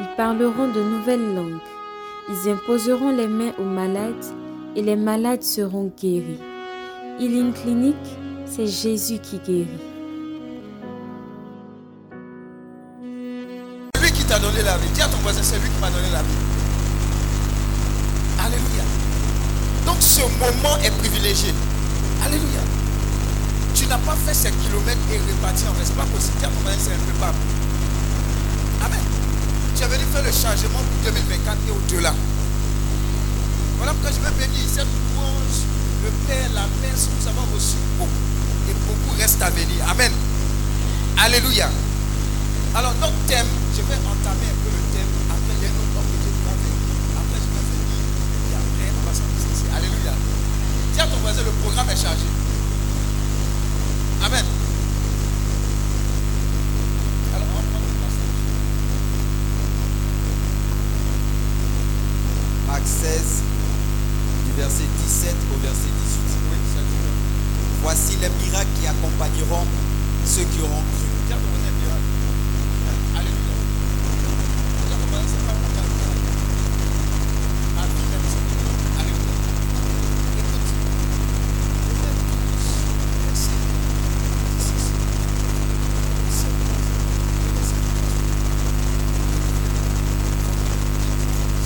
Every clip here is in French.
Ils parleront de nouvelles langues. Ils imposeront les mains aux malades et les malades seront guéris. Healing Clinic, c'est Jésus qui guérit. Lui qui t'a donné la vie. Dis à ton voisin, c'est lui qui m'a donné la vie. Alléluia. Donc ce moment est privilégié. Alléluia. Tu n'as pas fait ces kilomètres et répartis en reste pas possible. Dis à ton voisin, c'est improbable. Amen. Tu es venu faire le changement pour 2024 et au-delà. Voilà pourquoi je vais bénir cette louange, le Père, la que nous avons reçu beaucoup. Et beaucoup reste à venir. Amen. Alléluia. Alors notre thème, je vais entamer un peu le thème. Après, il y a une autre homme que Dieu faire. Après, je vais venir. Et après, on va s'en Alléluia. Dis à ton voisin, le programme est chargé. Amen. Alors, on va prendre le passage. Marc 16, du verset 17 au verset 18. Oui, ça dit. Voici les miracles qui accompagneront ceux qui auront cru. Dis à ton voisin, miracle. Alléluia. Dis à ton voisin, c'est pas mon cas, miracle. Ah, oui, même ça. Alléluia. Écoute. Proverbe 12, verset 16. Verset 12, verset 12.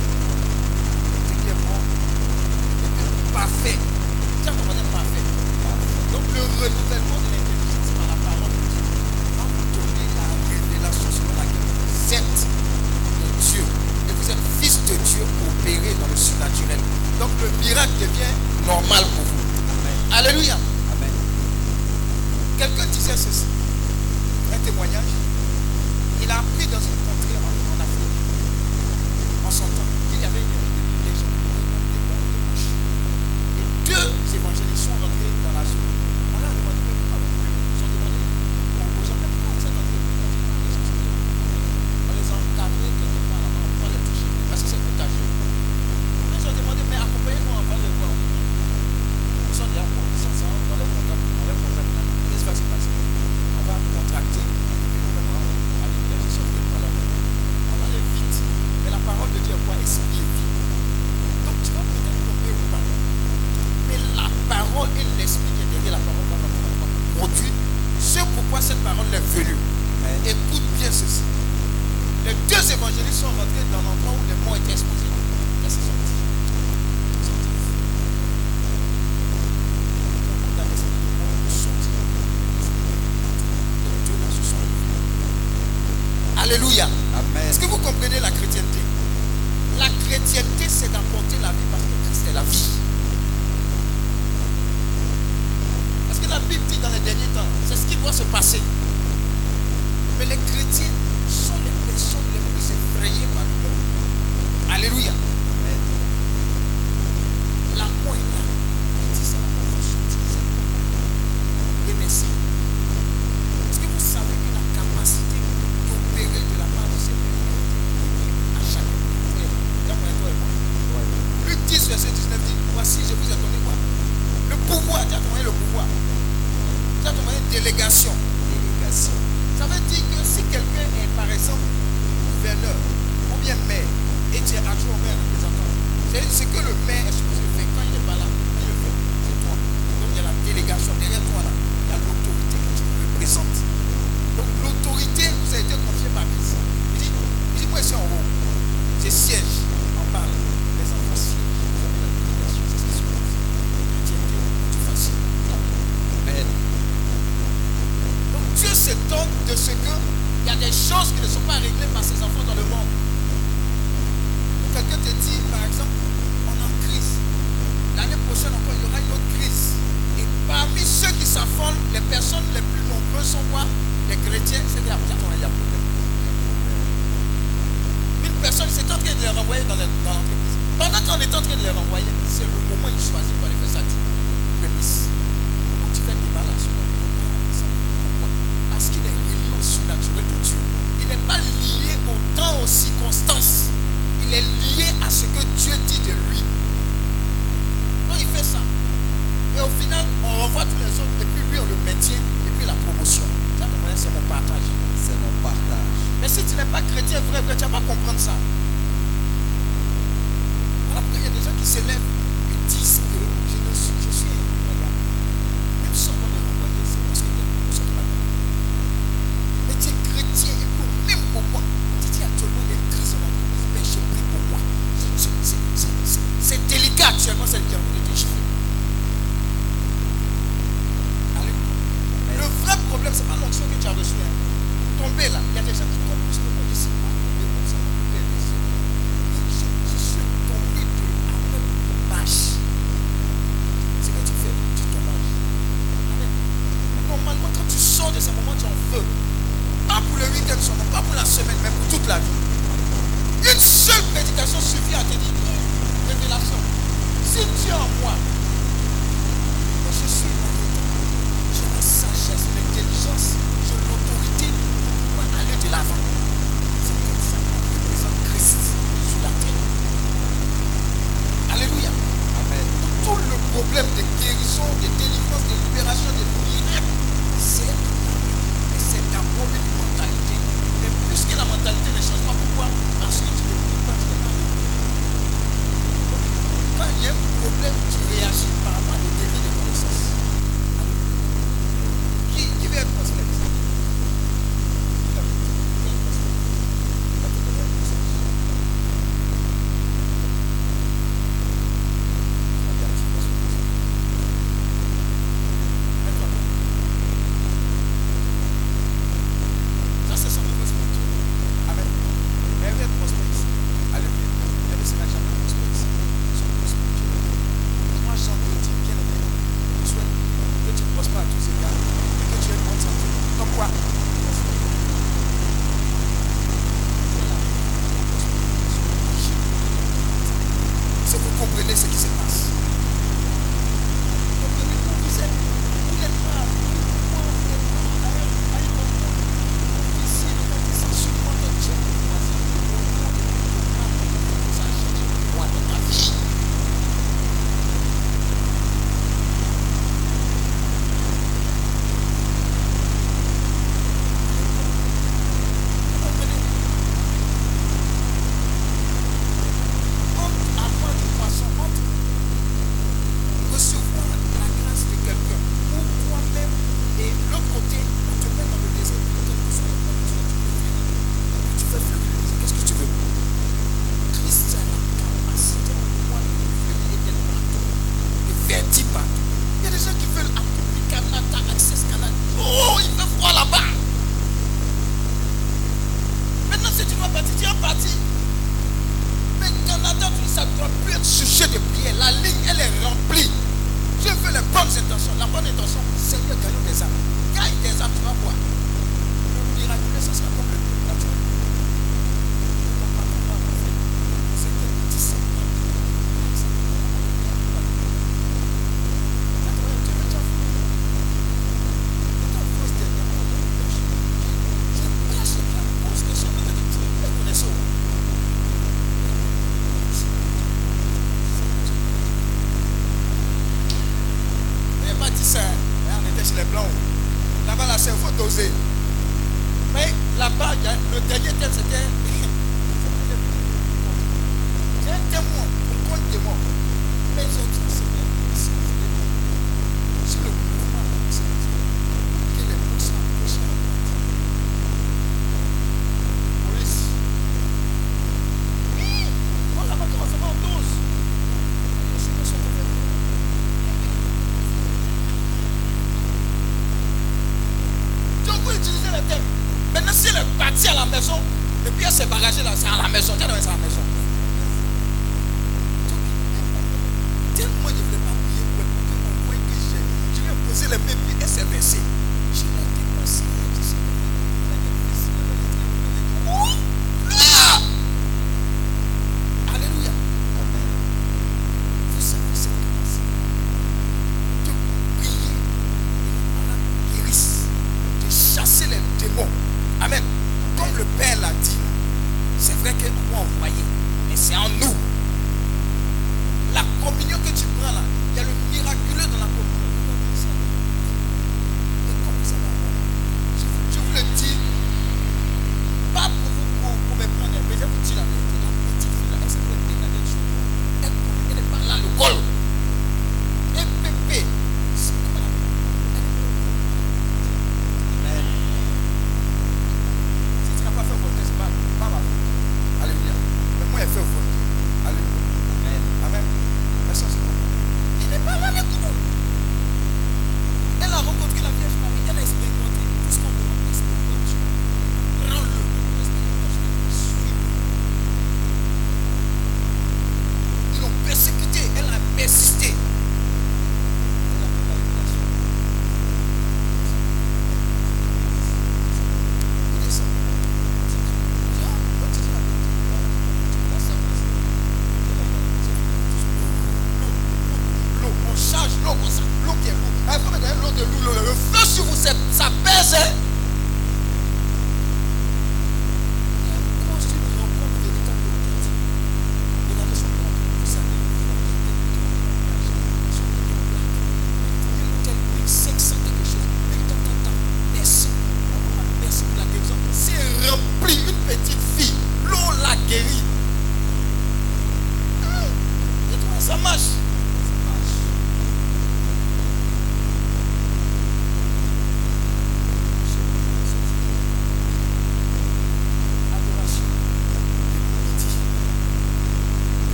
Ce qui est bon, est parfait. Dis à ton voisin, parfait. Donc le renouvellement de l'intelligence par la parole de Dieu va vous donner la révélation selon laquelle vous êtes de Dieu. Et vous êtes fils de Dieu opéré dans le surnaturel. Donc le miracle devient normal pour vous. Alléluia. Amen. Quelqu'un disait ceci. Un témoignage. Il a appris dans une contrée en, en Afrique. En son temps. Il y avait une- des gens qui étaient dans les bouches. Et deux évangélistes sont rentrés dans la zone. On a demandé mais pourquoi vous Ils ont demandé aux gens mais pourquoi vous êtes entrés On les a encadrés quelque part là-bas. On va les toucher. Parce que c'est contagieux. Ils ont demandé mais accompagnez-moi, on va les voir. Ils sont déjà bon, ils sont ensemble, on les contacte, on les contacte. Qu'est-ce qui va se passer On va contracter. Et nous-mêmes, on va aller vers les sorties de là. On va aller vite. Mais la parole de Dieu est quoi Esprit et vie. Donc tu vas peut-être tomber ou pas. Mais la parole et l'esprit qui est derrière la parole va va produire ce pourquoi cette parole est venue. Amen. Écoute bien ceci. Les deux évangélistes sont rentrés dans l'endroit où les mots étaient exposés. Qu'est-ce qu'ils ont dit Ils ont dit, on a laissé les mots sortir. Les deux là se sont levés. Alléluia. Est-ce que vous comprenez la chrétienté? La chrétienté, c'est d'apporter la vie parce que Christ est la vie. Parce que la Bible dit dans les derniers temps, c'est ce qui doit se passer. Mais les chrétiens sont les personnes les plus effrayées par le monde. Alléluia.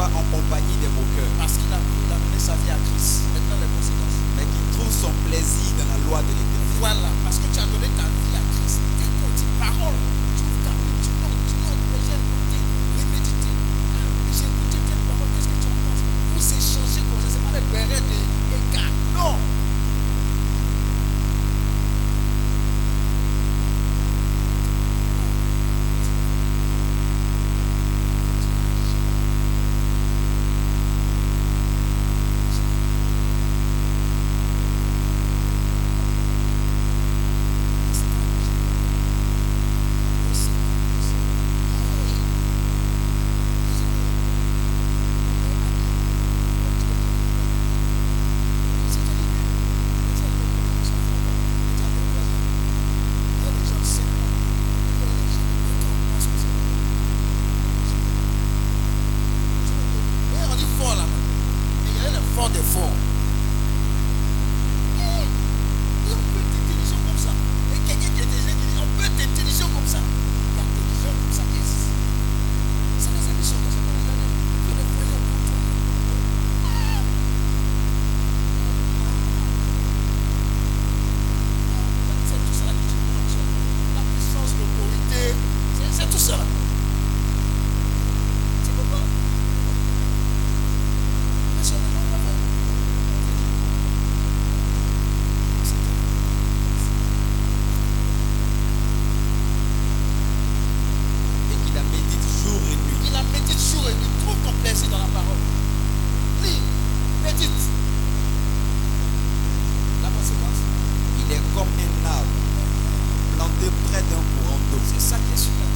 pas en compagnie de vos cœurs. Parce qu'il a voulu amener sa vie à Christ. Maintenant, les conséquences. Mais qui trouve son plaisir dans la loi de l'éternel. Voilà, parce que tu as donné ta vie à Christ. Écoute, tes paroles. Tu t'appelles, tu tu méditer. Ah, j'ai écouté tes paroles, qu'est-ce que tu en penses? Vous échangez comme ça, c'est pas les près d'un courant d'eau. C'est ça qui est super.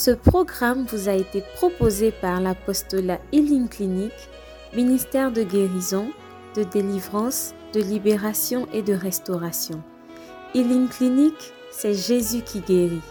Ce programme vous a été proposé par l'apostolat Healing Clinic, ministère de guérison, de délivrance, de libération et de restauration. Healing Clinic, c'est Jésus qui guérit.